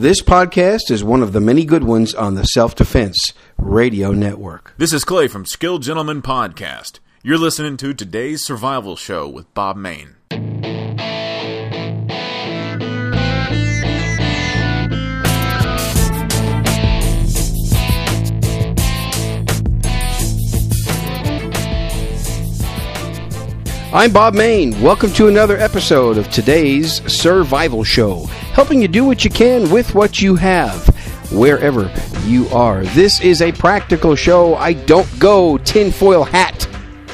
This podcast is one of the many good ones on the Self Defense Radio Network. This is Clay from Skilled Gentleman Podcast. You're listening to today's survival show with Bob Mayne. I'm Bob Mayne. Welcome to another episode of today's Survival Show, helping you do what you can with what you have, wherever you are. This is a practical show. I don't go tinfoil hat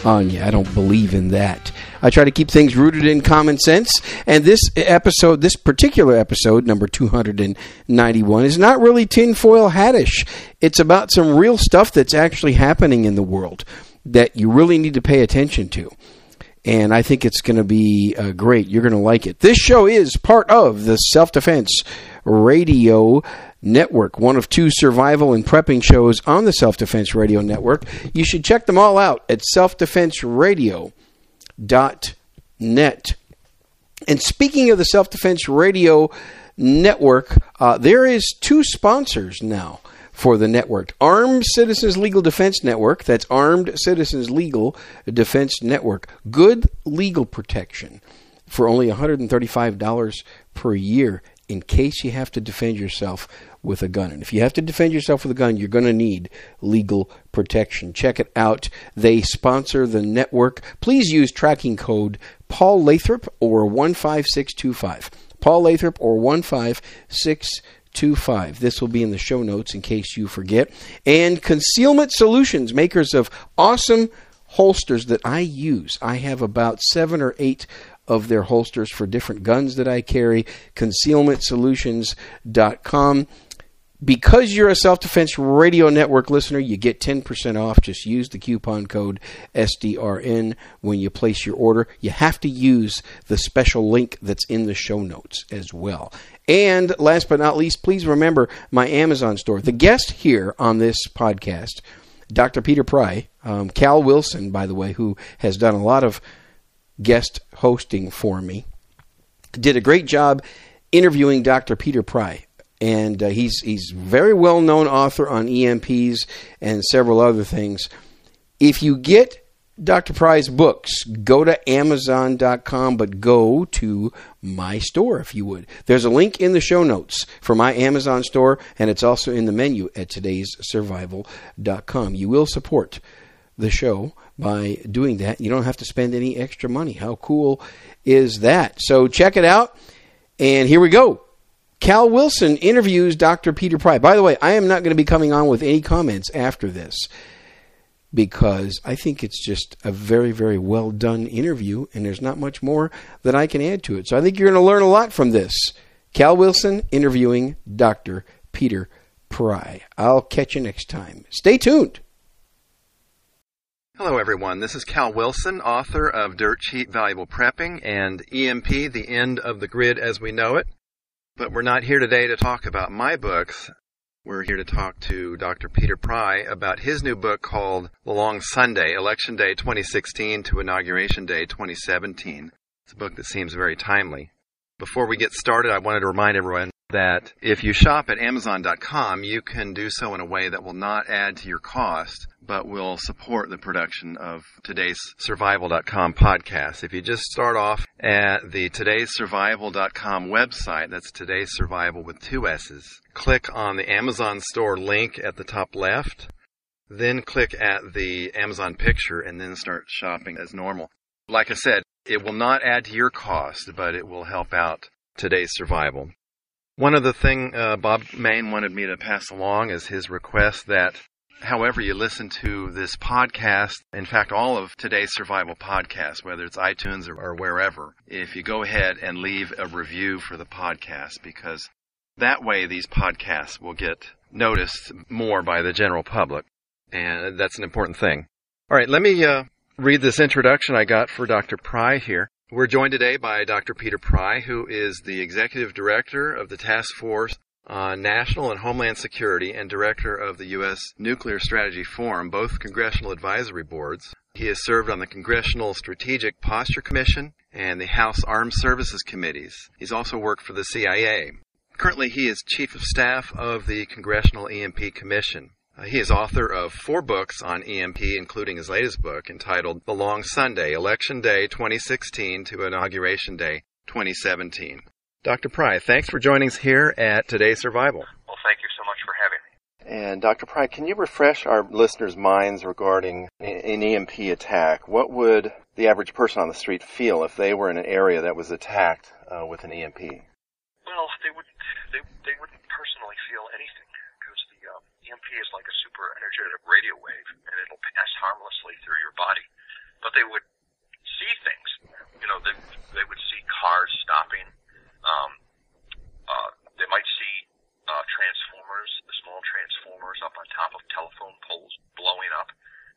on you. I don't believe in that. I try to keep things rooted in common sense. And this episode, this particular episode, number 291, is not really tinfoil hattish. It's about some real stuff that's actually happening in the world that you really need to pay attention to and I think it's going to be uh, great. You're going to like it. This show is part of the Self Defense Radio Network, one of two survival and prepping shows on the Self Defense Radio Network. You should check them all out at selfdefenseradio.net. And speaking of the Self Defense Radio Network, uh, there is two sponsors now for the network. Armed Citizens Legal Defense Network, that's Armed Citizens Legal Defense Network. Good legal protection for only $135 per year in case you have to defend yourself with a gun. And if you have to defend yourself with a gun, you're going to need legal protection. Check it out. They sponsor the network. Please use tracking code Paul Lathrop or 15625. Paul Lathrop or 15625. 25. This will be in the show notes in case you forget. And Concealment Solutions, makers of awesome holsters that I use. I have about seven or eight of their holsters for different guns that I carry. ConcealmentSolutions.com. Because you're a Self Defense Radio Network listener, you get 10% off. Just use the coupon code SDRN when you place your order. You have to use the special link that's in the show notes as well. And last but not least, please remember my Amazon store. The guest here on this podcast, Dr. Peter Pry, um, Cal Wilson, by the way, who has done a lot of guest hosting for me, did a great job interviewing Dr. Peter Pry. And uh, he's he's very well known author on EMPs and several other things. If you get Dr. Pry's books, go to Amazon.com, but go to my store if you would. There's a link in the show notes for my Amazon store, and it's also in the menu at today's survival.com. You will support the show by doing that. You don't have to spend any extra money. How cool is that? So check it out. And here we go. Cal Wilson interviews Dr. Peter Pry. By the way, I am not going to be coming on with any comments after this because I think it's just a very, very well done interview, and there's not much more that I can add to it. So I think you're going to learn a lot from this. Cal Wilson interviewing Dr. Peter Pry. I'll catch you next time. Stay tuned. Hello, everyone. This is Cal Wilson, author of Dirt Cheap Valuable Prepping and EMP, The End of the Grid as We Know It. But we're not here today to talk about my books. We're here to talk to Dr. Peter Pry about his new book called The Long Sunday, Election Day 2016 to Inauguration Day 2017. It's a book that seems very timely. Before we get started, I wanted to remind everyone that if you shop at Amazon.com, you can do so in a way that will not add to your cost, but will support the production of today's Survival.com podcast. If you just start off at the today's Survival.com website, that's today's survival with two S's, click on the Amazon store link at the top left, then click at the Amazon picture and then start shopping as normal. Like I said, it will not add to your cost, but it will help out today's survival. One of the thing uh, Bob Mayne wanted me to pass along is his request that however you listen to this podcast, in fact, all of today's survival podcasts, whether it's iTunes or, or, wherever, if you go ahead and leave a review for the podcast, because that way these podcasts will get noticed more by the general public. And that's an important thing. All right, let me uh, read this introduction I got for Dr. Pry here. We're joined today by Dr. Peter Pry, who is the Executive Director of the Task Force on National and Homeland Security and Director of the U.S. Nuclear Strategy Forum, both congressional advisory boards. He has served on the Congressional Strategic Posture Commission and the House Armed Services Committees. He's also worked for the CIA. Currently, he is Chief of Staff of the Congressional EMP Commission. Uh, he is author of four books on EMP, including his latest book entitled The Long Sunday Election Day 2016 to Inauguration Day 2017. Dr. Pry, thanks for joining us here at Today's Survival. Well, thank you so much for having me. And Dr. Pry, can you refresh our listeners' minds regarding an EMP attack? What would the average person on the street feel if they were in an area that was attacked uh, with an EMP? Well, they would they, they wouldn't personally feel anything because the uh, EMP is like a super energetic radio wave, and it'll pass harmlessly through your body. But they would see things. You know, they they would see cars stopping. Um, uh, they might see uh, transformers, the small transformers up on top of telephone poles blowing up,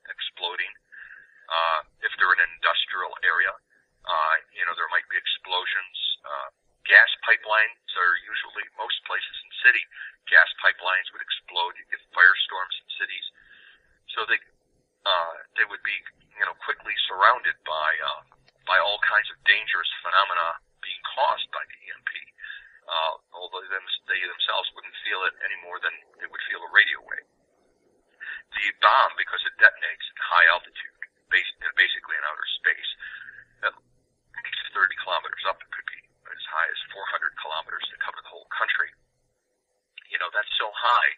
exploding. Uh, if they're in an industrial area, uh, you know, there might be explosions. Uh, gas pipelines are usually most places in city. Gas pipelines would explode. You get firestorms in cities, so they uh, they would be you know quickly surrounded by uh, by all kinds of dangerous phenomena being caused by the EMP. Uh, although them, they themselves wouldn't feel it any more than they would feel a radio wave. The bomb, because it detonates at high altitude, basically in outer space, at least 30 kilometers up, it could be high as 400 kilometers to cover the whole country. You know, that's so high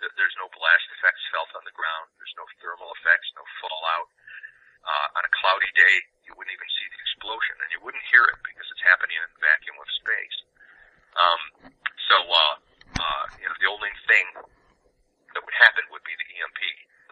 that there's no blast effects felt on the ground. There's no thermal effects, no fallout. Uh, on a cloudy day, you wouldn't even see the explosion, and you wouldn't hear it because it's happening in the vacuum of space. Um, so, uh, uh, you know, the only thing that would happen would be the EMP.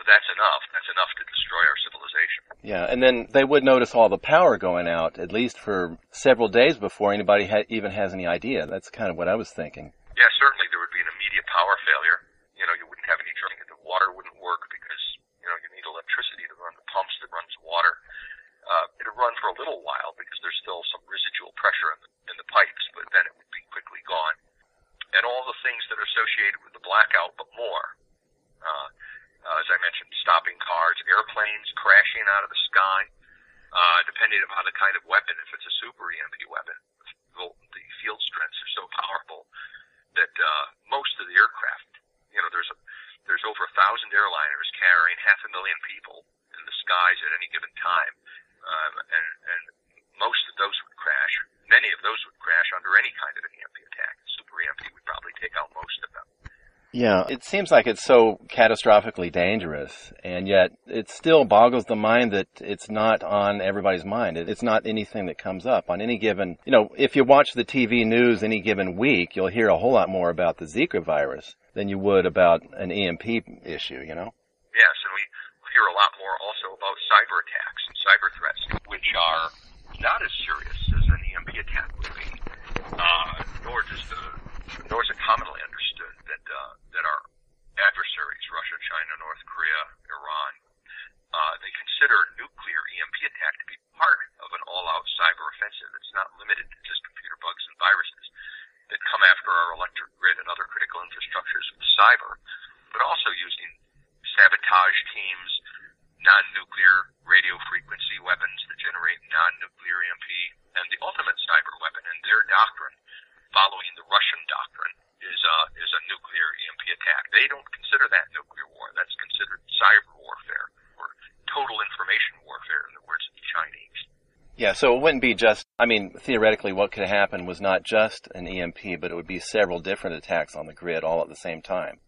But that's enough. That's enough to destroy our civilization. Yeah, and then they would notice all the power going out, at least for several days before anybody ha- even has any idea. That's kind of what I was thinking. Yeah, certainly there would be an immediate power failure. You know, you wouldn't have any drinking. The water wouldn't work because, you know, you need electricity to run the pumps that runs water. Uh, it'd run for a little while because there's still some residual pressure in the, in the pipes, but then it would be quickly gone. And all the things that are associated with the blackout, but more. Uh, uh, as I mentioned, stopping cars, airplanes crashing out of the sky, uh, depending upon the kind of weapon. If it's a super EMP weapon, the, the field strengths are so powerful that uh, most of the aircraft, you know, there's a, there's over a thousand airliners carrying half a million people in the skies at any given time, um, and, and most of those would crash. Many of those would crash under any kind of an EMP attack. Super EMP would probably take out most of them. Yeah, it seems like it's so catastrophically dangerous, and yet it still boggles the mind that it's not on everybody's mind. It's not anything that comes up on any given, you know, if you watch the TV news any given week, you'll hear a whole lot more about the Zika virus than you would about an EMP issue, you know? Yes, and we hear a lot more also about cyber attacks and cyber threats, which are not as serious as an EMP attack would be, uh, nor does the, nor is it commonly understood that uh, that our adversaries, Russia, China, North Korea, Iran, uh, they consider a nuclear EMP attack to be part of an all-out cyber offensive. It's not limited to just computer bugs and viruses that come after our electric grid and other critical infrastructures with cyber, but also using sabotage teams, non-nuclear radio frequency weapons that generate non-nuclear EMP, and the ultimate cyber weapon in their doctrine, following the Russian doctrine, is a is a nuclear EMP attack. They don't consider that nuclear war. That's considered cyber warfare or total information warfare, in the words of the Chinese. Yeah, so it wouldn't be just. I mean, theoretically, what could happen was not just an EMP, but it would be several different attacks on the grid all at the same time.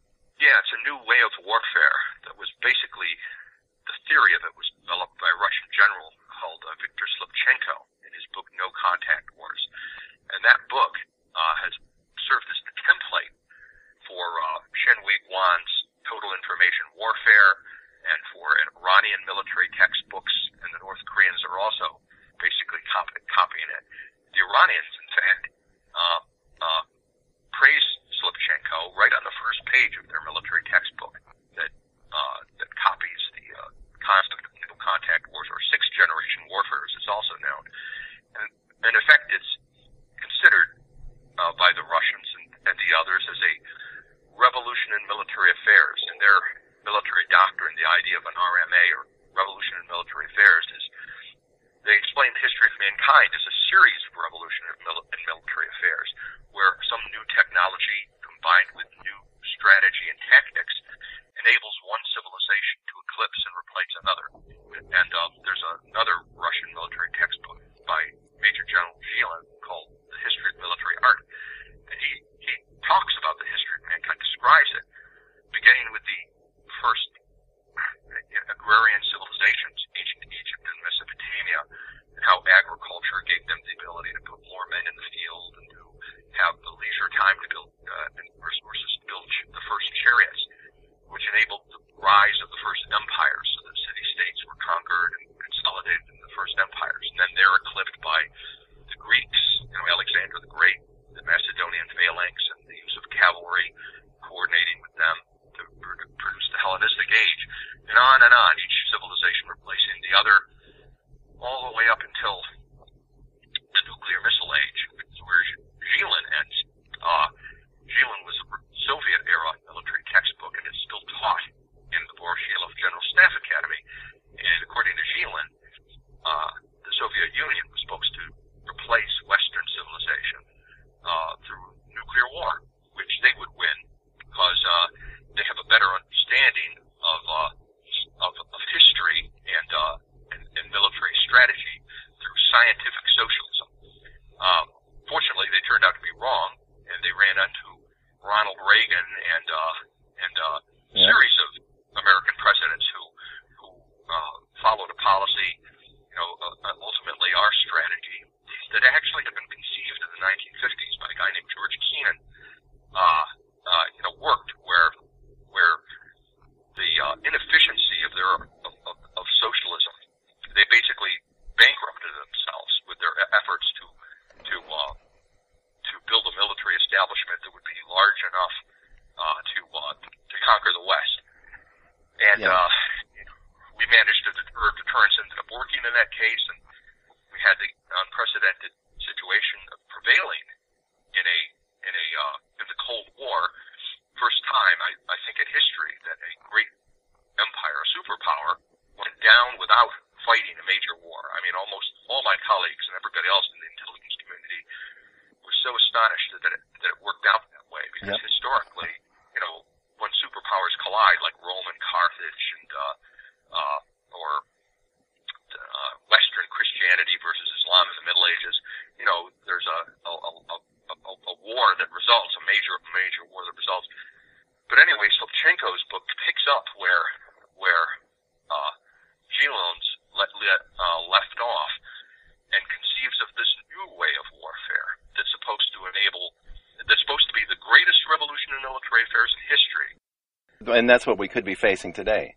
That's what we could be facing today.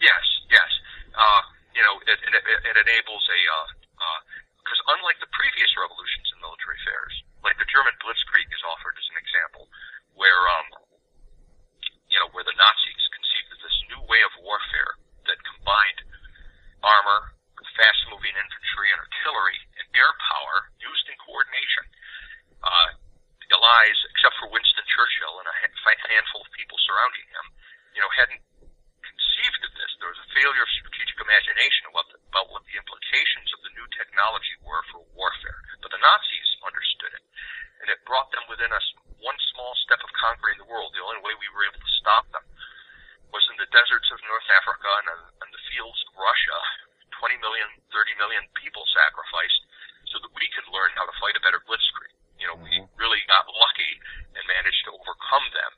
Yes, yes. Uh, you know, it, it, it, it enables a because unlike the previous revolutions in military affairs, like the German Blitzkrieg is offered as an example, where um, you know, where the Nazis conceived of this new way of warfare that combined armor with fast-moving infantry and artillery and air power used in coordination. Uh, the Allies, except for Winston Churchill and a ha- handful of people surrounding him, you know, hadn't conceived of this. There was a failure of strategic imagination about, the, about what the implications of the new technology were for warfare. But the Nazis understood it, and it brought them within us one small step of conquering the world. The only way we were able to stop them was in the deserts of North Africa and, uh, and the fields of Russia. 20 million, 30 million people sacrificed so that we could learn how to fight a better blitzkrieg. You know, we really got lucky and managed to overcome them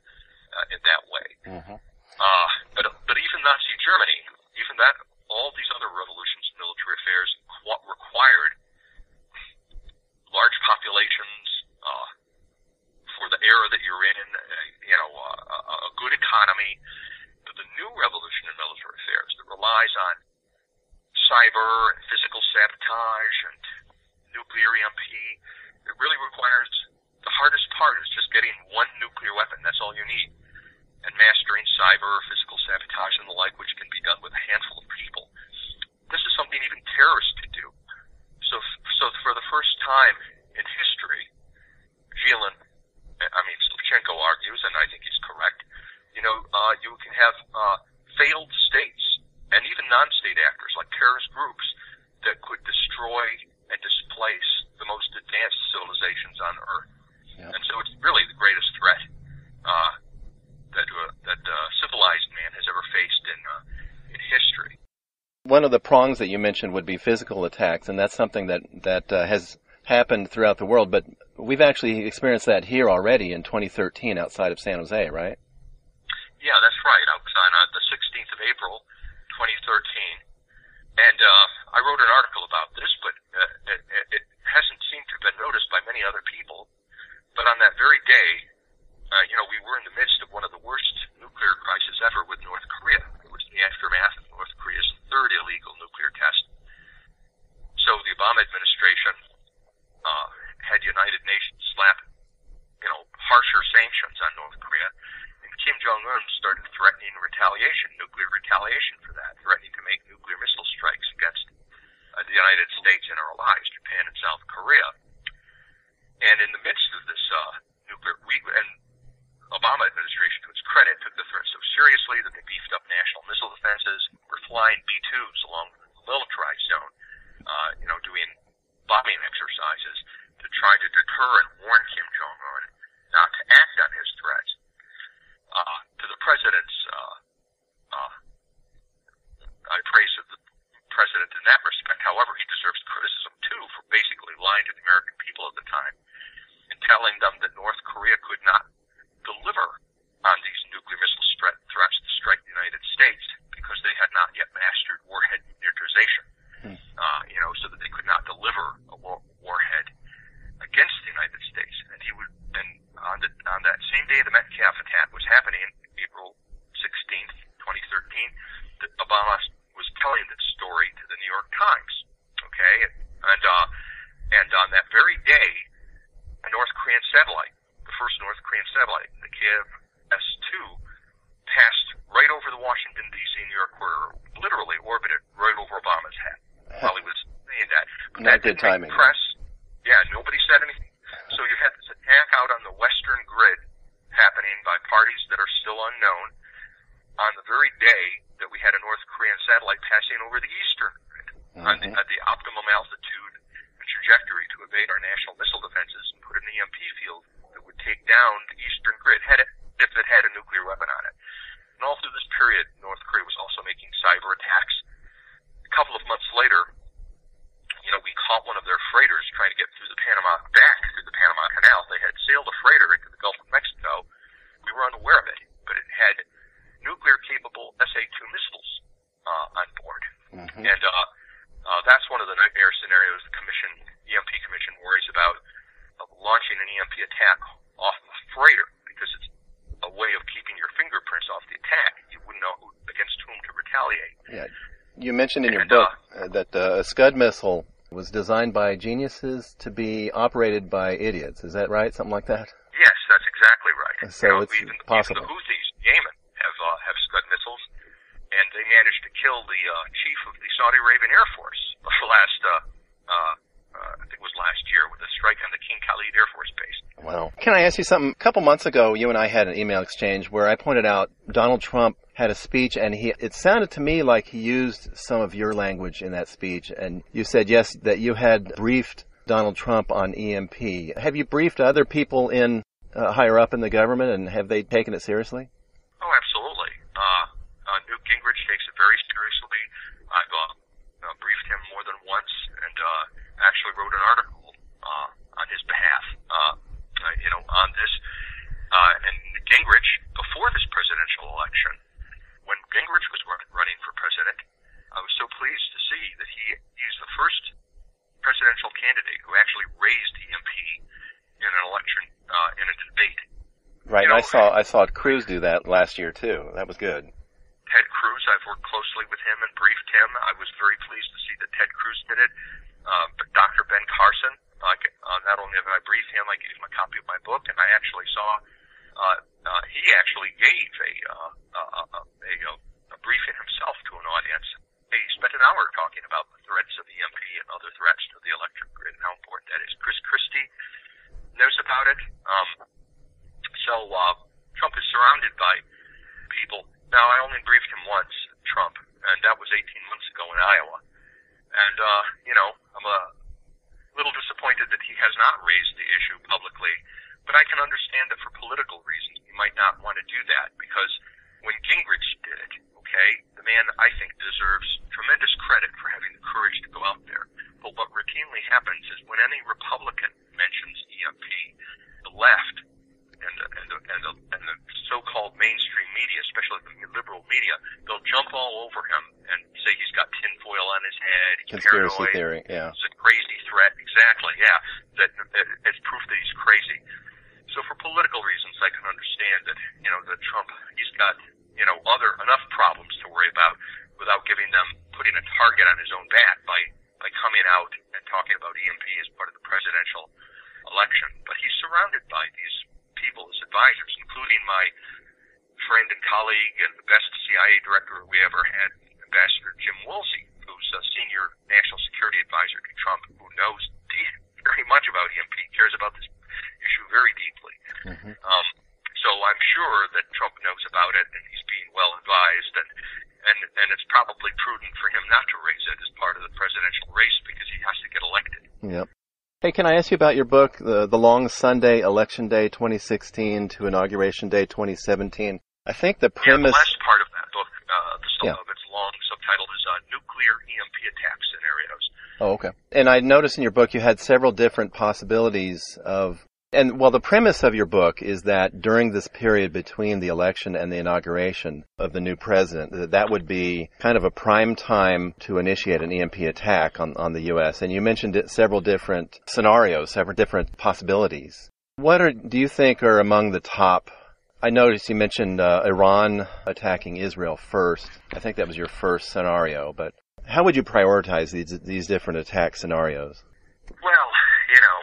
uh, in that way. Mm-hmm. Uh, but but even Nazi Germany, even that, all these other revolutions in military affairs qu- required large populations uh, for the era that you're in. Uh, you know, uh, a, a good economy. But the new revolution in military affairs that relies on cyber and physical sabotage and nuclear EMP, it really requires the hardest part is just getting one nuclear weapon. That's all you need and mastering cyber, physical sabotage, and the like, which can be done with a handful of people. This is something even terrorists could do. So, so for the first time in history, Zhilin, I mean, Slipchenko argues, and I think he's correct, you know, uh, you can have uh, failed states and even non-state actors like terrorist groups that could destroy and displace the most advanced civilizations on Earth. Yeah. And so it's really the greatest threat uh, that uh, that uh, civilized man has ever faced in uh, in history. One of the prongs that you mentioned would be physical attacks, and that's something that that uh, has happened throughout the world. But we've actually experienced that here already in 2013 outside of San Jose, right? Yeah, that's right. I was on uh, the 16th of April, 2013, and uh, I wrote an article about this, but uh, it, it seemed to have been noticed by many other people. But on that very day, uh, you know, we were in the midst of one of the worst nuclear crises ever with North Korea. It was the aftermath of North Korea's third illegal nuclear test. So the Obama administration uh, had United Nations slap, you know, harsher sanctions on North Korea, and Kim Jong Un started threatening retaliation, nuclear retaliation for that, threatening to make nuclear missile strikes against uh, the United States and our allies, Japan and South Korea. And in the midst of this uh, nuclear, we and Obama administration, to its credit, took the threat so seriously that they beefed up national missile defenses. We're flying B-2s along the militarized zone, uh, you know, doing bombing exercises to try to deter and warn Kim Jong Un not to act on his threats. Uh, to the president's, uh, uh, I praise the president in that respect. However, he deserves criticism too for basically lying to the American people at the time and telling them that North Korea could not deliver on these nuclear missile threat, threats to strike the United States because they had not yet mastered warhead miniaturization. Uh, you know, so that they could not deliver a war, warhead against the United States. And he would, and on the on that same day the Metcalf attack was happening, April 16th, 2013, that Obama was telling this story to the New York Times. Okay, and uh, and on that very day, a North Korean satellite, the first North Korean satellite, the Kiev S2, passed right over the Washington D.C. New York corridor, literally orbited right over Obama's head while he was saying that. But Not that good timing, Press. Yeah, nobody said anything. So you had this attack out on the western grid happening by parties that are still unknown on the very day that we had a North Korean satellite passing over the eastern grid on the, at the optimum altitude and trajectory to evade our national missile defenses and put an EMP field that would take down the eastern grid had it, if it had a nuclear weapon on it. And all through this period, North Korea was also making cyber attacks. A couple of months later, you know, we caught one of their freighters trying to get through the Panama, back through the Panama Canal. They had sailed a freighter into the Gulf of Mexico. We were unaware of it, but it had nuclear capable SA-2 missiles uh, on board. And uh, uh, that's one of the nightmare scenarios the commission, EMP commission, worries about of launching an EMP attack off a freighter because it's a way of keeping your fingerprints off the attack. You wouldn't know who, against whom to retaliate. Yeah. You mentioned in your book uh, that uh, a Scud missile was designed by geniuses to be operated by idiots. Is that right? Something like that? Yes, that's exactly right. So you know, it's even, possible. Even the Houthis, Yemen, have uh, have Scud missiles, and they managed to kill the uh, chief of the Saudi Arabian Air Force last, uh, uh, uh, I think it was last year, with a strike on the King Khalid Air Force Base. Wow. Can I ask you something? A couple months ago, you and I had an email exchange where I pointed out Donald Trump had a speech and he it sounded to me like he used some of your language in that speech and you said yes that you had briefed Donald Trump on EMP. Have you briefed other people in uh, higher up in the government and have they taken it seriously? Oh, absolutely. Uh, uh, Newt Gingrich takes it very seriously. I've uh, uh, briefed him more than once, and uh, actually wrote an article uh, on his behalf. Uh, uh, you know, on this. Uh, and Gingrich, before this presidential election, when Gingrich was run, running for president, I was so pleased to see that he he's the first presidential candidate who actually raised EMP in an election uh, in a debate. Right. You and I know, saw Cruz do that last year too. That was good. Ted Cruz. I've worked closely with him and briefed him. I was very pleased to see that Ted Cruz did it. Uh, but Dr. Ben Carson, uh, uh, not only have I briefed him, I gave him a copy of my book, and I actually saw uh, uh, he actually gave a, uh, uh, a, a, a briefing himself to an audience. He spent an hour talking about the threats of EMP and other threats to the electric grid and how important that is. Chris Christie knows about it. Um, so uh, Trump is surrounded by people. Now, I only briefed him once, Trump, and that was 18 months ago in Iowa. And, uh, you know, I'm a little disappointed that he has not raised the issue publicly, but I can understand that for political reasons he might not want to do that because when Gingrich did it, okay, the man I think deserves tremendous credit for having the courage to go out there. But what routinely happens is when any Republican mentions EMP, the left and the, and the, and the, and the so-called mainstream media, especially the liberal media, they'll jump all over him and say he's got tinfoil on his head, he's Conspiracy paranoid, theory, yeah. it's a crazy threat. Exactly, yeah. That, that it's proof that he's crazy. So for political reasons, I can understand that you know that Trump he's got you know other enough problems to worry about without giving them putting a target on his own back by by coming out and talking about EMP as part of the presidential election. But he's surrounded by these people as advisors, including my friend and colleague and the best CIA director we ever had, Ambassador Jim Woolsey, who's a senior national security advisor to Trump, who knows de- very much about EMP, cares about this issue very deeply. Um, so I'm sure that Trump knows about it and he's being well advised and, and, and it's probably prudent for him not to raise it as part of the presidential race because he has to get elected. Yep. Hey, can I ask you about your book, the the Long Sunday, Election Day 2016 to Inauguration Day 2017? I think the Yeah, the last part of that book, uh, the Yeah. of its long subtitle is uh, Nuclear EMP Attack Scenarios. Oh, okay. And I noticed in your book you had several different possibilities of. And well, the premise of your book is that during this period between the election and the inauguration of the new president, that that would be kind of a prime time to initiate an EMP attack on, on the U.S. And you mentioned several different scenarios, several different possibilities. What are, do you think are among the top? I noticed you mentioned uh, Iran attacking Israel first. I think that was your first scenario, but how would you prioritize these these different attack scenarios? Well, you know,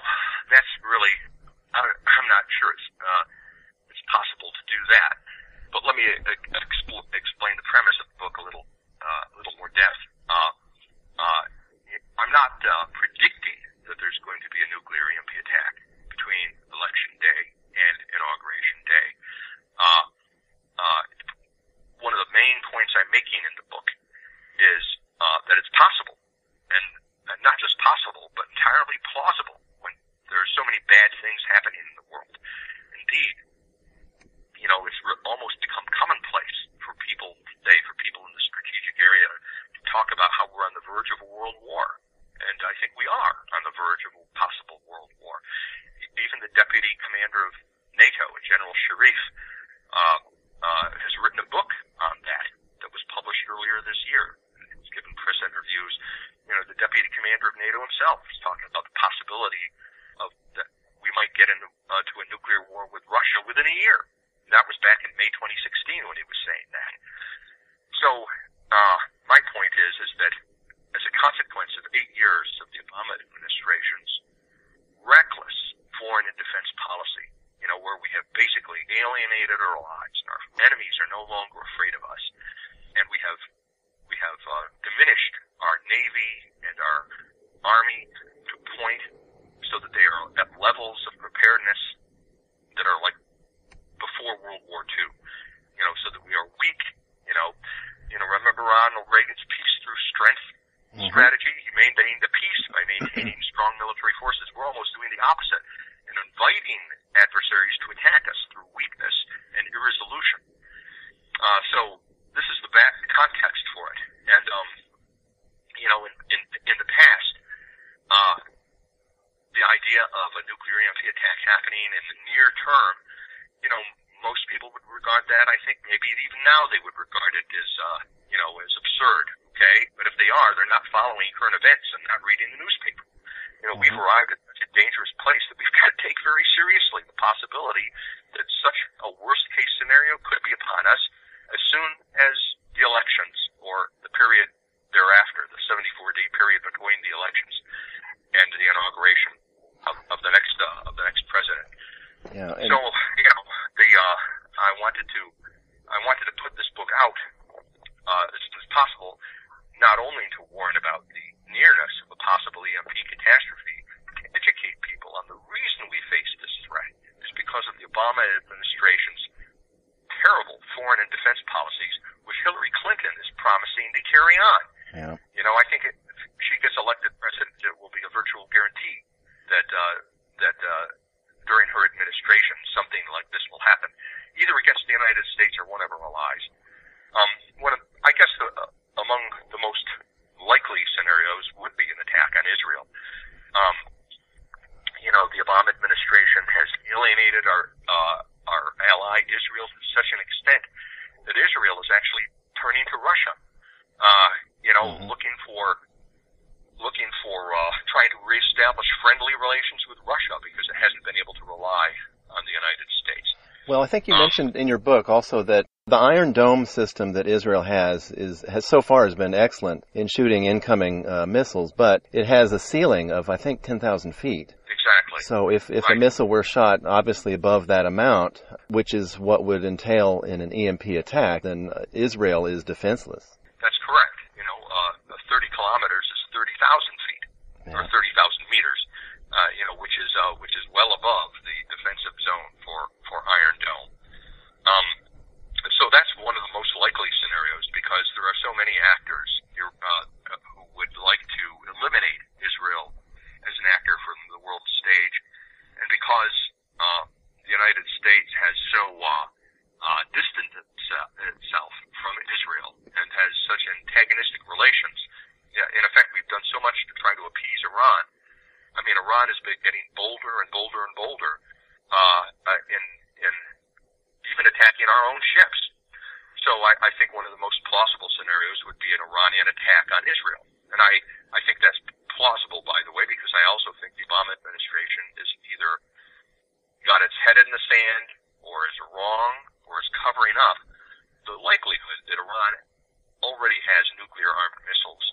that's really, not sure it's, uh, it's possible to do that. But let me uh, expl- explain the premise of the book a little, uh, a little more depth. Uh, uh, I'm not uh, predicting that there's going to be a nuclear EMP attack between election day and inauguration day. Uh, uh, one of the main points I'm making in the book is uh, that it's possible, and, and not just possible, but entirely plausible there are so many bad things happening in the world. Indeed, you know, it's re- almost become commonplace for people today, for people in the strategic area, to talk about how we're on the verge of a world war. And I think we are on the verge of a possible world war. Even the deputy commander of NATO, General Shirreff, uh, uh, has written a book on that that was published earlier this year. He's given press interviews. You know, the deputy commander of NATO himself is talking about the possibility of that we might get into uh, to a nuclear war with Russia within a year. That was back in May 2016 when he was saying that. So, uh, my point is, is that as a consequence of eight years of the Obama administration's reckless foreign and defense policy, you know, where we have basically alienated our lives and our enemies are no longer afraid of us, and we have we have uh, diminished our navy and our army think you mentioned in your book also that the Iron Dome system that Israel has is has so far has been excellent in shooting incoming uh, missiles, but it has a ceiling of I think 10,000 feet. Exactly. So if, if right. a missile were shot obviously above that amount, which is what would entail in an EMP attack, then Israel is defenseless. That's correct. You know, uh, 30 kilometers is 30,000 feet, yeah. or 30,000 meters. Uh, you know, which is uh, which is well above the defensive zone for for Iron Dome. Um, so that's one of the most likely scenarios because there are so many actors here, uh, who would like to eliminate Israel as an actor from the world stage, and because uh, the United States has so uh, uh, distanced itself from Israel and has such antagonistic relations. Yeah, in effect, we've done so much to try to appease Iran. I mean, Iran has been getting bolder and bolder and bolder uh, uh in in even attacking our own ships. So I, I think one of the most plausible scenarios would be an Iranian attack on Israel, and I I think that's plausible, by the way, because I also think the Obama administration is either got its head in the sand or is wrong or is covering up the likelihood that Iran already has nuclear armed missiles.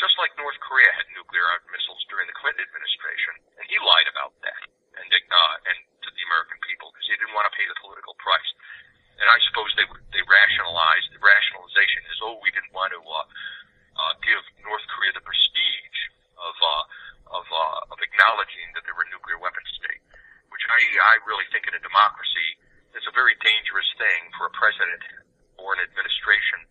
Just like North Korea had nuclear armed missiles during the Clinton administration, and he lied about that and uh, and to the American people because he didn't want to pay the political price. And I suppose they they rationalized the rationalization is oh we didn't want to uh, uh, give North Korea the prestige of uh, of uh, of acknowledging that they were a nuclear weapons state, which I I really think in a democracy is a very dangerous thing for a president or an administration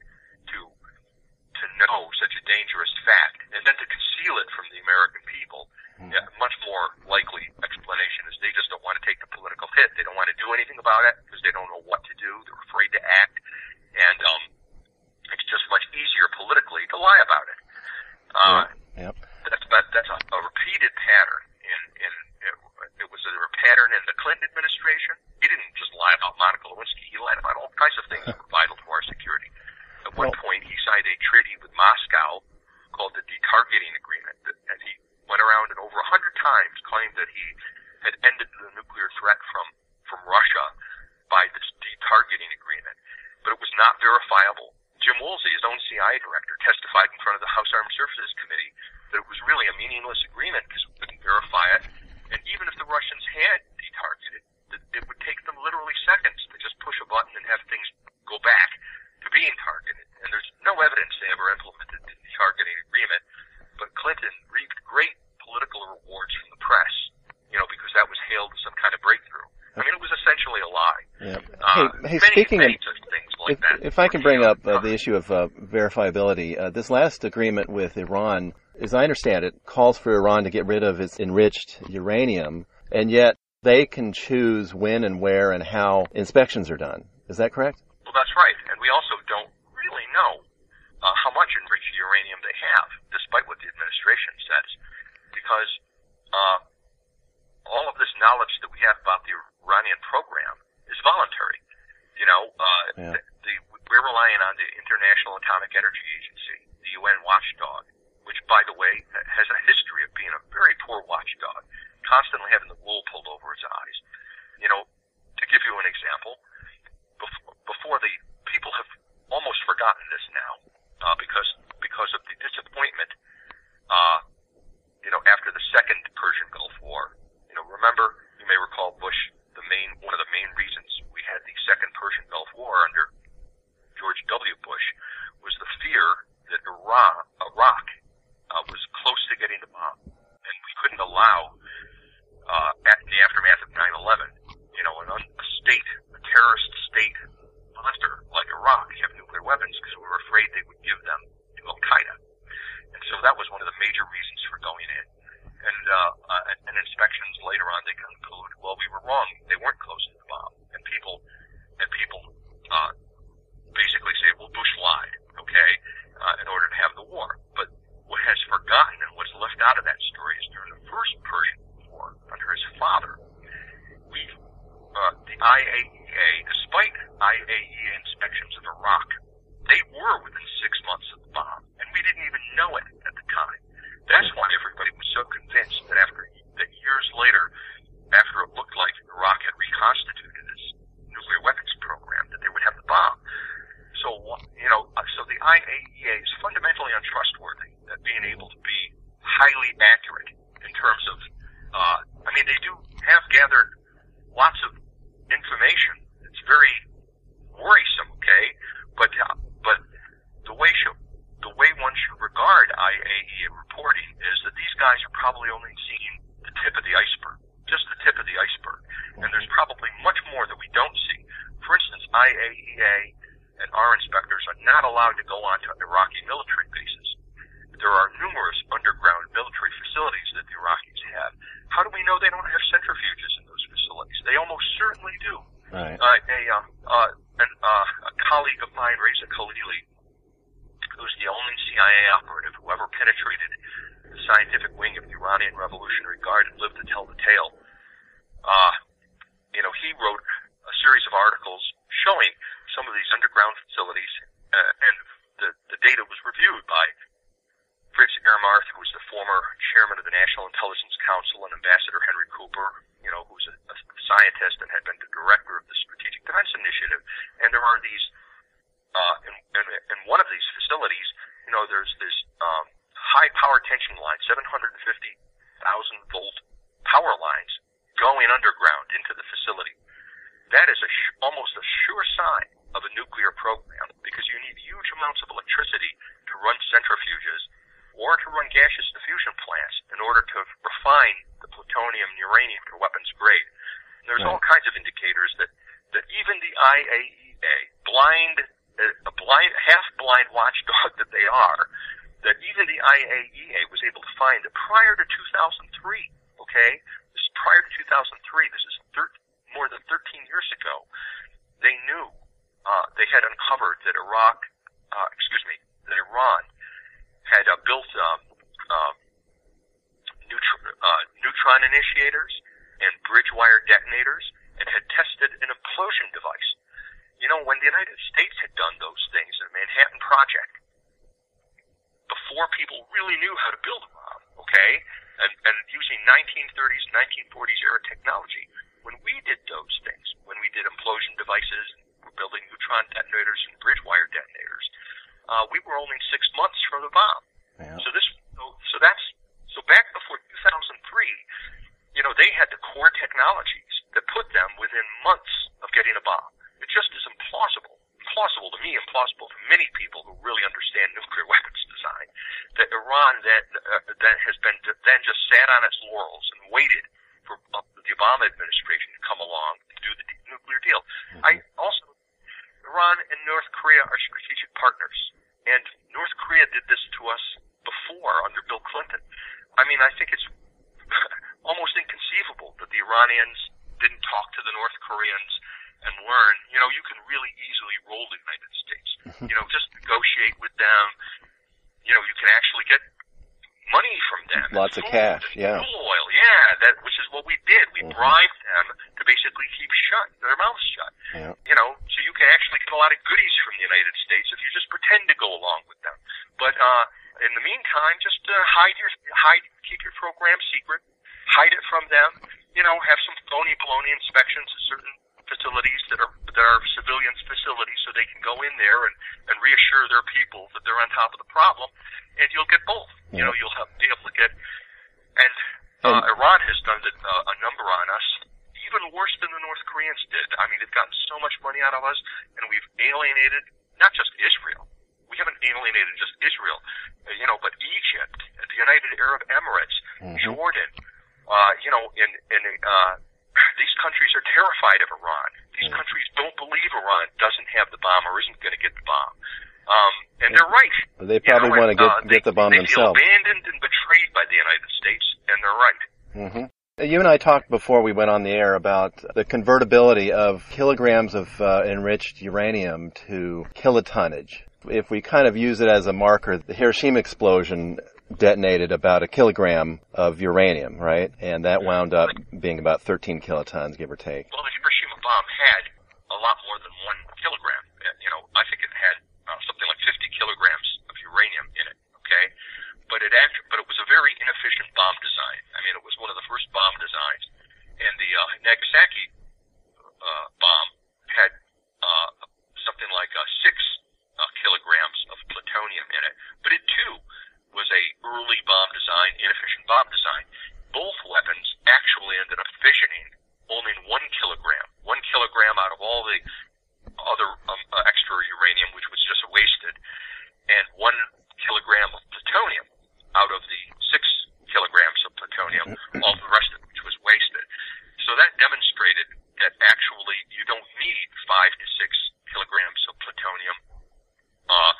to to know such a dangerous fact and then to conceal it from the American people. Hmm. Yeah, much more likely explanation is they just don't want to take the political hit. They don't want to do anything about it because they don't know what to do. They're afraid to act, and um, it's just much easier politically to lie about it. Uh, yep. That's that, that's a, a repeated pattern in in it, it was a pattern in the Clinton administration. He didn't just lie about Monica Lewinsky. He lied about all kinds of things that were vital to our security. At one well, point, he signed a treaty with Moscow called the Detargeting Agreement, and he went around and over a hundred times claimed that he had ended the nuclear threat from from Russia by this detargeting agreement, but it was not verifiable. Jim Woolsey, his own CIA director, testified in front of the House Armed Services Committee that it was really a meaningless agreement because we couldn't verify it. And even if the Russians had detargeted, it would take them literally seconds to just push a button and have things go back to being targeted. And there's no evidence they ever implemented the detargeting agreement. But Clinton reaped great political rewards from the press, you know, because that was hailed as some kind of breakthrough. I mean, it was essentially a lie. Yeah. Uh, hey, many, speaking many of like if, if, I can bring up uh, the issue of uh, verifiability, uh, this last agreement with Iran, as I understand it, calls for Iran to get rid of its enriched uranium, and yet they can choose when and where and how inspections are done. Is that correct? Well, that's right. And we also don't really know uh, how much enriched uranium they have, despite what the administration says, because uh, all of this knowledge that we have about the Iranian program is voluntary. You know, uh, yeah. the, the, we're relying on the International Atomic Energy Agency, the UN watchdog, which, by the way, has a history of being a very poor watchdog, constantly having the wool pulled over its eyes. You know, to give you an example, before, before the people have almost forgotten this now, uh, because because of the disappointment, uh, you know, after the second Persian Gulf War. You know, remember, you may recall Bush the main one of the main reasons we had the second Persian Gulf War under George W. Bush was the fear that Iran, Iraq uh, was close to getting the bomb, and we couldn't allow uh, at the aftermath of 9/11, you know, an un- a state, a terrorist state monster like Iraq have nuclear weapons because we were afraid they would give them to Al Qaeda, and so that was one of the major reasons for going in and uh, uh, and inspections later on they conclude, well, we were wrong. showing some of these underground facilities, uh, and the, the data was reviewed by Fritz Ermarth, who was the former chairman of the National Intelligence Council, and Ambassador Henry Cooper, you know, who's a, a scientist and they had the core technologies that put them within months of getting a bomb. It just is implausible implausible to me implausible to many people who really understand nuclear weapons design that Iran that uh, that has been then just sat on its laurels and waited for uh, the Obama administration Koreans and learn, you know, you can really easily roll the United States. Mm-hmm. You know, just negotiate with them. You know, you can actually get money from them. Lots of cash, yeah. They probably you know, want to get uh, get the bomb they themselves. They feel abandoned and betrayed by the United States, and they're right. Mm-hmm. You and I talked before we went on the air about the convertibility of kilograms of uh, enriched uranium to kilotonnage. If we kind of use it as a marker, the Hiroshima explosion detonated about a kilogram of uranium, right? And that wound up being about 13 kilotons, give or take. Well, the Hiroshima bomb had a lot more than one kilogram. You know, I think it had something like 50 kilograms of uranium in it. Okay, but it act, but it was a very inefficient bomb design. I mean, it was one of the first bomb designs, and the uh, Nagasaki uh, bomb had uh, something like uh, six uh, kilograms of plutonium in it, but it too was a early bomb design, inefficient bomb design. Both weapons actually ended up fissioning only in one kilogram. One kilogram out of all the other um, uh, extra uranium, which was just wasted, and one kilogram of plutonium out of the six kilograms of plutonium, mm-hmm. all the rest of which was wasted. So that demonstrated that actually you don't need five to six kilograms of plutonium. Uh,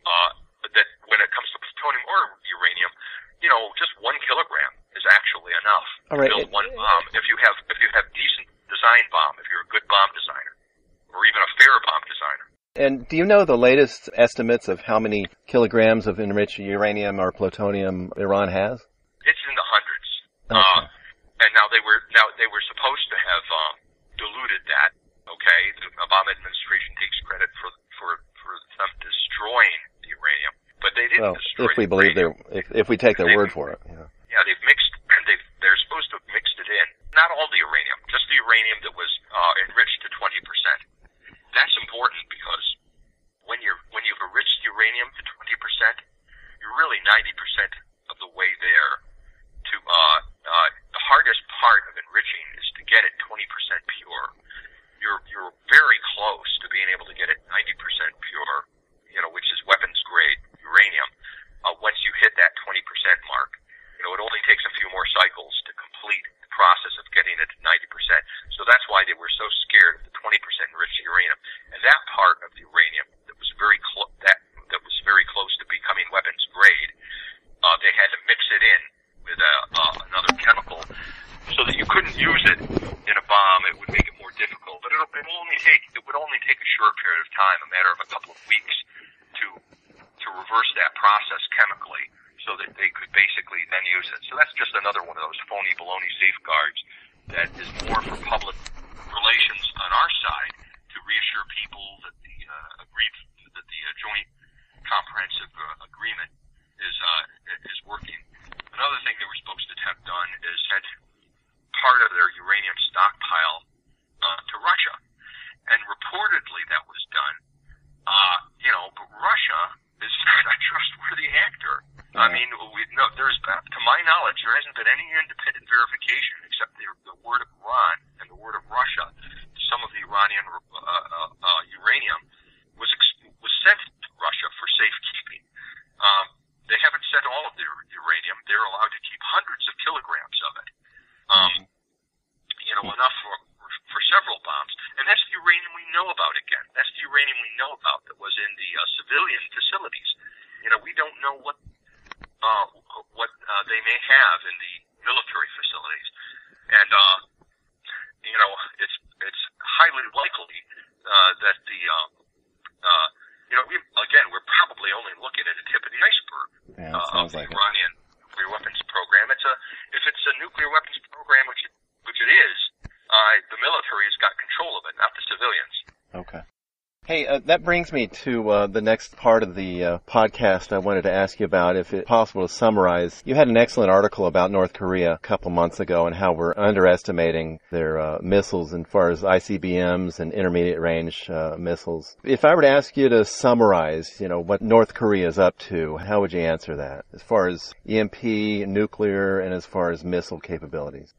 uh, that when it comes to plutonium or uranium, you know, just one kilogram is actually enough all right. to build it, one bomb. If you have if you have decent design bomb, if you're a good bomb designer, or even a Farabomb designer. And do you know the latest estimates of how many kilograms of enriched uranium or plutonium Iran has? It's in the hundreds. Okay. Uh, and now they were now they were supposed to have um, diluted that. Okay, the Obama administration takes credit for for for them destroying the uranium, but they didn't. Well, if we believe their if, if we take their they, word for it. knowledge, there hasn't been any independent verification except the, the word of Iran and the word of Russia. Some of the Iranian uh, uh, uh, uranium was ex- was sent to Russia for safekeeping. Um, they haven't sent all of their uranium. They're allowed to keep hundreds of kilograms of it. Um, you know, enough for for several bombs, and that's the uranium we know about. Again, that's the uranium we know about that was in the uh, civilian facilities. You know, we don't know what they have in the That brings me to uh, the next part of the uh, podcast I wanted to ask you about, if it's possible to summarize. You had an excellent article about North Korea a couple months ago and how we're underestimating their uh, missiles as far as ICBMs and intermediate range uh, missiles. If I were to ask you to summarize, you know, what North Korea is up to, how would you answer that as far as EMP, nuclear, and as far as missile capabilities?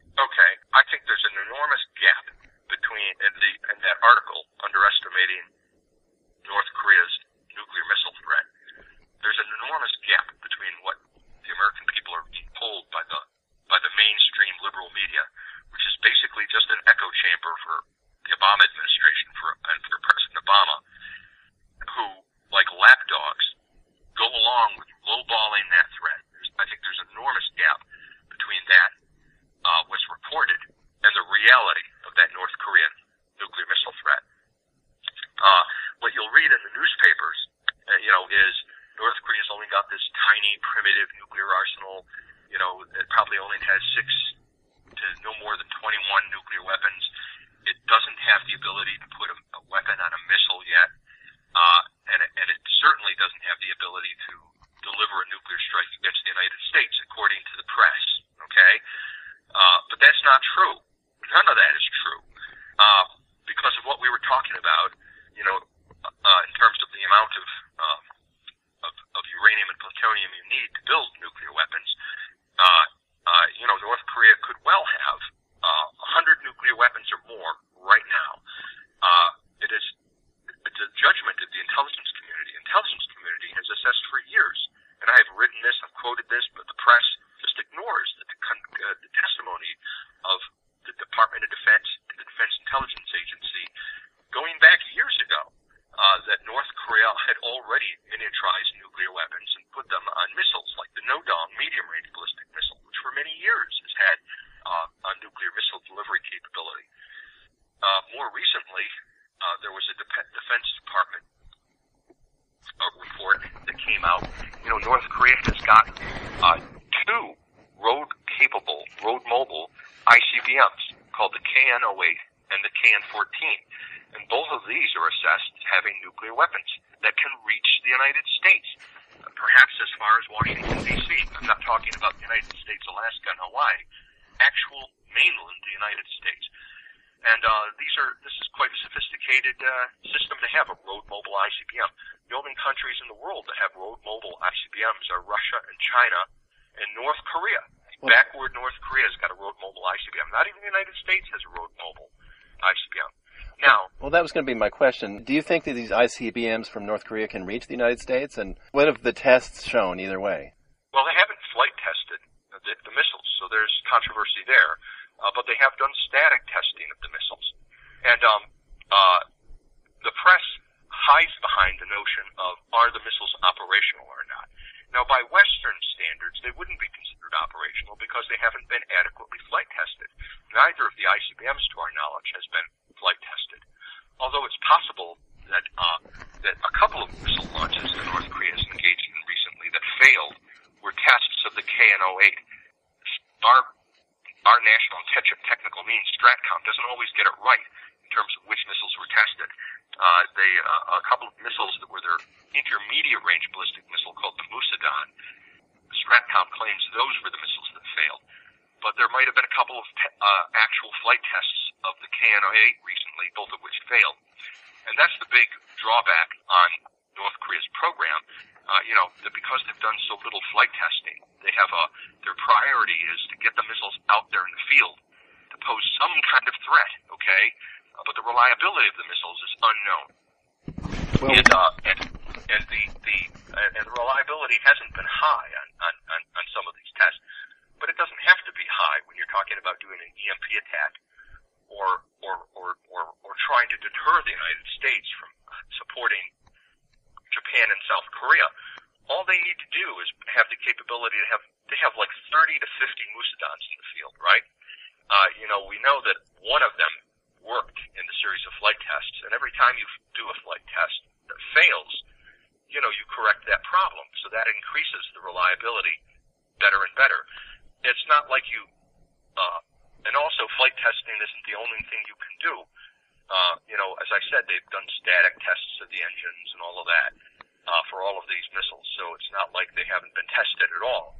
The KN-08 and the KN-14. And both of these are assessed as having nuclear weapons that can reach the United States, perhaps as far as Washington, D.C. I'm not talking about the United States, Alaska, and Hawaii. Actual mainland, the United States. And uh, these are this is quite a sophisticated uh, system to have a road mobile ICBM. The only countries in the world that have road mobile ICBMs are Russia and China and North Korea. Backward North Korea's got a road mobile ICBM. Not even the United States has a road mobile ICBM. Now, Well, that was going to be my question. Do you think that these ICBMs from North Korea can reach the United States? And what have the tests shown either way? well, they haven't flight tested the, the missiles, so there's controversy there. Uh, but they have done static testing of the missiles, and um, uh, the press hides behind the notion of are the missiles operational or not. Now, by Western standards, they wouldn't be considered operational because they haven't been adequately flight tested. Neither of the ICBMs, to our knowledge, has been flight tested. Although it's possible that uh, that a couple of missile launches that North Korea has engaged in recently that failed were tests of the KN-08. Our our national te- technical means, STRATCOM, doesn't always get it right in terms of which missiles were tested. Uh, they, uh, a couple of missiles that were their intermediate range ballistic missile called the Musudan, STRATCOM claims those were the missiles that failed. But there might have been a couple of te- uh, actual flight tests of the KN-08 recently, both of which failed. And that's the big drawback on North Korea's program. Uh, you know, that because they've done so little flight testing, they have a their priority is to get the missiles out there in the field to pose some kind of threat. Okay, but the reliability of the missiles is unknown. Well- and uh, and and the the uh, and the reliability hasn't been high on, on on on some of these tests, but it doesn't have to be high when you're talking about doing an EMP attack or or or or, or trying to deter the United States from supporting Japan and South Korea. All they need to do is have the capability to have they have like 30 to 50 Musudans in the field, right? Uh, you know, we know that one of them worked in the series of flight tests, and every time you f- do a flight test that fails, you know, you correct that problem, so that increases the reliability better and better. It's not like you, uh, and also flight testing isn't the only thing you can do. Uh, you know, as I said, they've done static tests of the engines and all of that uh, for all of these missiles, so it's not like they haven't been tested at all.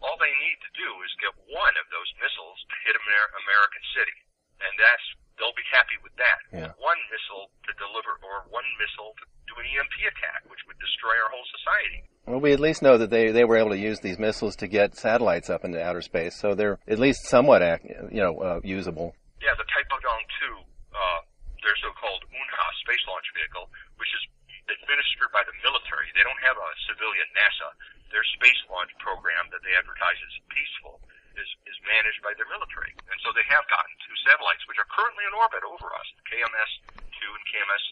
All they need to do is get one of those missiles to hit Amer- American City, and that's they'll be happy with that. Yeah. One missile to deliver, or one missile to do an EMP attack, which would destroy our whole society. Well, we at least know that they, they were able to use these missiles to get satellites up into outer space, so they're at least somewhat, you know, uh, usable. Yeah, the Taepodong 2, uh, their so-called UNHA space launch vehicle, which is administered by the military. They don't have a civilian NASA. Their space launch program that they advertise as peaceful is, is managed by their military. And so they have gotten two satellites, which are currently in orbit over us, KMS-2 and KMS,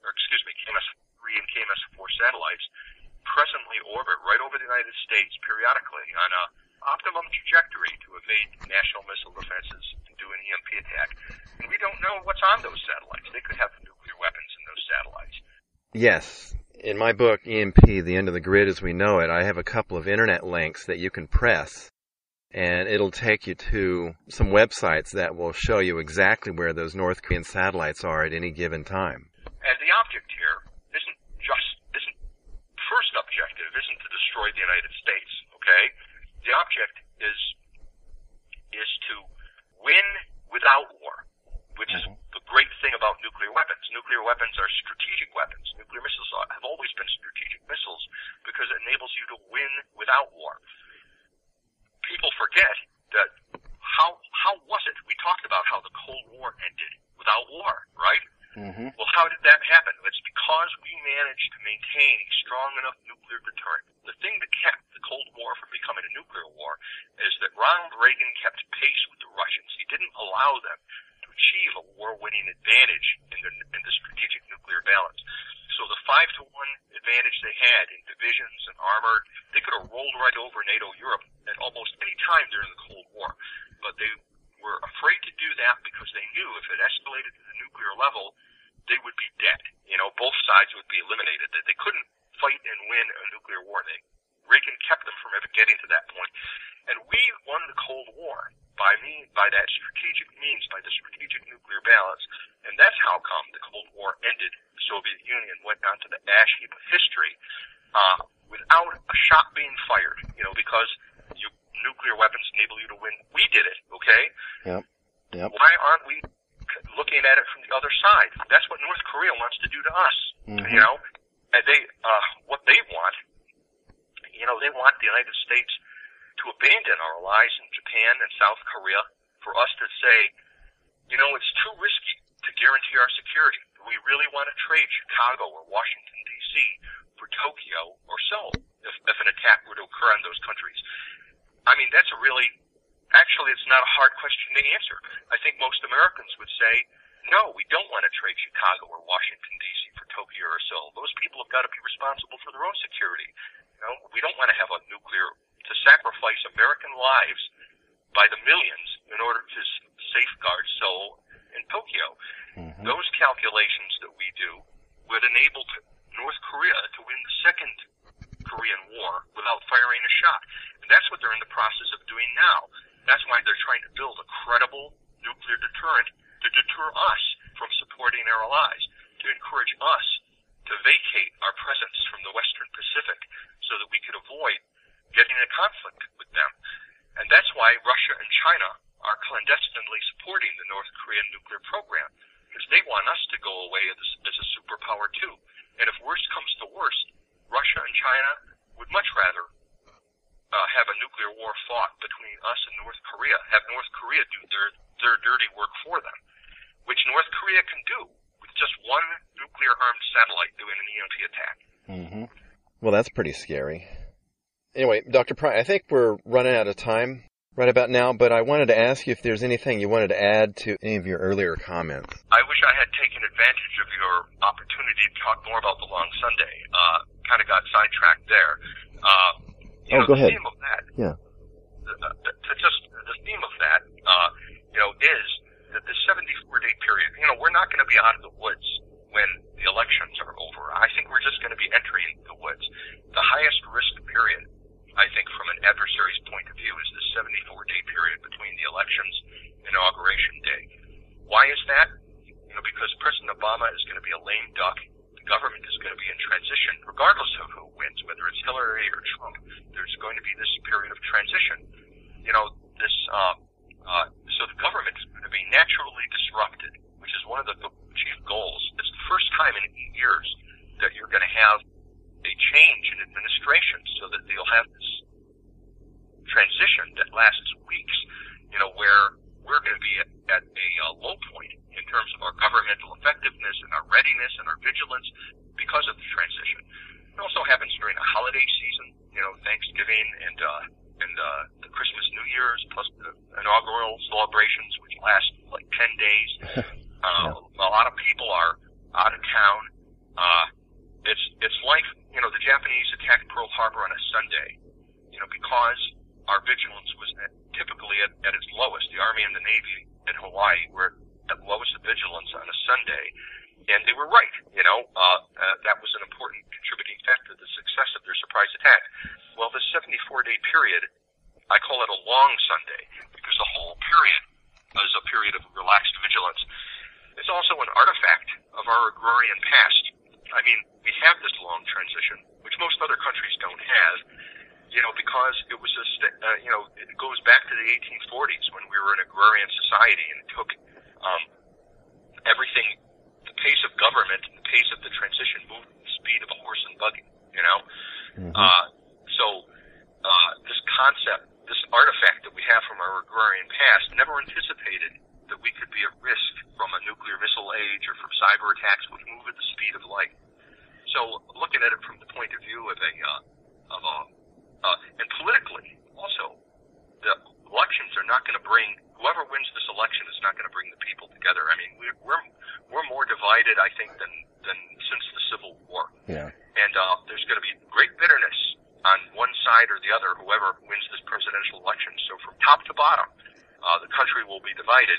or excuse me, KMS-3 and KMS-4 satellites presently orbit right over the United States periodically on a optimum trajectory to evade national missile defenses and do an EMP attack. And we don't know what's on those satellites. They could have nuclear weapons in those satellites. Yes. In my book, EMP, The End of the Grid as We Know It, I have a couple of internet links that you can press, and it'll take you to some websites that will show you exactly where those North Korean satellites are at any given time. And the object here isn't just isn't first objective isn't to destroy the United States. Okay, the object is is to win without war, which is mm-hmm. the great thing about nuclear weapons. Nuclear weapons are strategic weapons. Nuclear missiles have always been strategic missiles because it enables you to win without war. People forget that how how was it? We talked about how the Cold War ended without war, right? Mm-hmm. Well, how did that happen? It's because we managed to maintain a strong enough nuclear deterrent. The thing that kept the Cold War from becoming a nuclear war is that Ronald Reagan kept pace with the Russians. He didn't allow them to achieve a war-winning advantage in the, in the strategic nuclear balance. So the five to one advantage they had in divisions and armor, they could have rolled right over NATO Europe at almost any time during the Cold War. But they were afraid to do that because they knew if it escalated to the nuclear level, they would be dead. You know, both sides would be eliminated. That they couldn't fight and win a nuclear war. They Reagan kept them from ever getting to that point, and we won the Cold War by me by that strategic means, by the strategic nuclear balance, and that's how come the Cold War ended. The Soviet Union went down to the ash heap of history uh, without a shot being fired. You know, because nuclear weapons enable you to win. We did it. Okay. Yep. Yep. Why aren't we looking at it from the other side? That's what North Korea wants to do to us. Mhm. You know, and they uh, what they want. You know, they want the United States to abandon our allies in Japan and South Korea for us to say, you know, it's too risky to guarantee our security. Do we really want to trade Chicago or Washington D.C. for Tokyo or Seoul if, if an attack were to occur on those countries? I mean, that's a really, actually, it's not a hard question to answer. I think most Americans would say, no, we don't want to trade Chicago or Washington D.C. for Tokyo or Seoul. Those people have got to be responsible for their own security. You know, we don't want to have a nuclear to sacrifice American lives by the millions in order to safeguard Seoul and Tokyo. Mhm. Those calculations that we do would enable North Korea to win the second Korean War without firing a shot. And that's what they're in the process of doing now. That's why they're trying to build a credible nuclear deterrent to deter us from supporting our allies, to encourage us to vacate our presence from the Western Pacific so that we could avoid getting in a conflict with them. And that's why Russia and China are clandestinely supporting the North Korean nuclear program, because they want us to go away as, as a superpower too. And if worst comes to worst, Russia and China would much rather uh, have a nuclear war fought between us and North Korea, have North Korea do their, their dirty work for them, which North Korea can do with just one nuclear armed satellite doing an EMP attack. hmm Well, that's pretty scary. Anyway, Dr. Pry, I think we're running out of time right about now, but I wanted to ask you if there's anything you wanted to add to any of your earlier comments. I wish I had taken advantage of your opportunity to talk more about the Long Sunday. Uh, kind of got sidetracked there. Uh, you Oh, know, go the ahead. theme of that, Yeah. the, the, to just the theme of that, uh, you know, is that the 74 day period. You know, we're not going to be out of the woods when the elections are over. I think we're just going to be entering the woods. The highest risk period, I think, from an adversary's point of view, is the 74 day period between the elections and inauguration day. Why is that? You know, because President Obama is going to be a lame duck. The government is going to be in transition, regardless of who wins, whether it's Hillary or Trump. There's going to be this period of transition. You know, this. Uh, uh, so the government is going to be naturally disrupted, which is one of the, chief goals. It's the first time in eight years that you're going to have a change in administration, so that you'll have this transition that lasts weeks. You know, where we're going to be at, at a uh, low point in terms of our governmental effectiveness and our readiness and our vigilance because of the transition. It also happens during the holiday season, you know, Thanksgiving and uh, and uh, the Christmas New Year's, plus the inaugural celebrations, which last like ten days. Uh, A lot of people are out of town. Uh, it's it's like you know the Japanese attacked Pearl Harbor on a Sunday, you know, because our vigilance was at, at, its lowest. The Army and the Navy in Hawaii were at lowest of vigilance on a Sunday, and they were right. You know, uh, uh, that was an important contributing factor to the success of their surprise attack. Well, this 74-day period, I call it a long Sunday because the whole period is a period of relaxed vigilance. It's also an artifact of our agrarian past. I mean, we have this long transition, which most other countries don't have you know, because it was a, st- uh, you know, it goes back to the 1840s when we were an agrarian society and it took um, everything, the pace of government and the pace of the transition moved at the speed of a horse and buggy, you know? Uh, so, uh, this concept, this artifact that we have from our agrarian past never anticipated that we could be at risk from a nuclear missile age or from cyber attacks which move at the speed of light. So, looking at it from the point of view of a, uh, of a, uh, and politically, also, the elections are not going to bring whoever wins this election is not going to bring the people together. I mean, we're we're we're more divided, I think, than than since the Civil War. Yeah. And uh, there's going to be great bitterness on one side or the other, whoever wins this presidential election. So from top to bottom, uh, the country will be divided.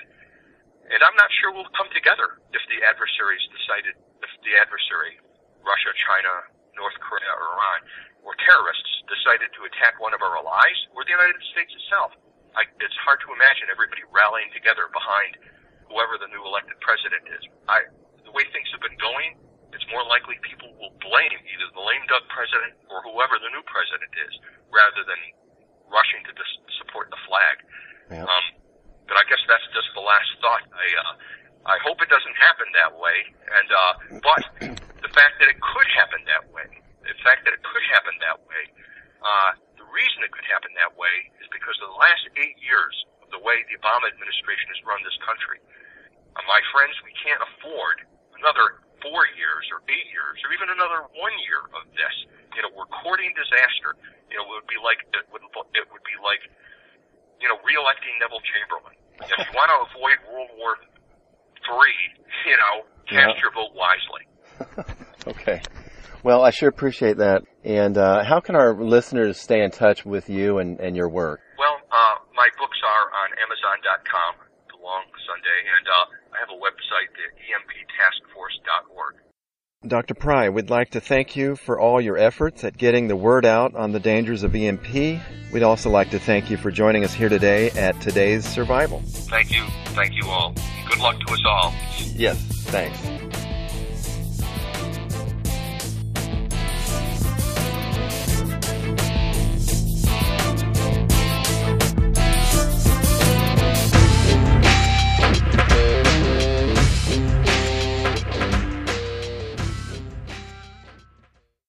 And I'm not sure we'll come together if the adversaries decided, if the adversary, Russia, China, North Korea, or Iran, or terrorists decided to attack one of our allies or the United States itself. I, it's hard to imagine everybody rallying together behind whoever the new elected president is. I, the way things have been going, it's more likely people will blame either the lame duck president or whoever the new president is, rather than rushing to dis- support the flag. Yep. Um, but I guess that's just the last thought. I uh, I hope it doesn't happen that way. And uh, but the fact that it could happen that way, the fact that it could happen that way, uh, the reason it could happen that way is because of the last eight years of the way the Obama administration has run this country. Uh, my friends, we can't afford another four years or eight years or even another one year of this. You know, we're courting disaster. You know, it would be like it would it would be like you know re-electing Neville Chamberlain. If you want to avoid World War Three, you know, cast Yeah. your vote wisely. Okay. Well, I sure appreciate that. And uh, how can our listeners stay in touch with you and, and your work? Well, uh, my books are on Amazon.com, The Long Sunday, and uh, I have a website, the EMPTaskForce.org. Dr. Pry, we'd like to thank you for all your efforts at getting the word out on the dangers of EMP. We'd also like to thank you for joining us here today at Today's Survival. Thank you. Thank you all. Good luck to us all. Yes, thanks.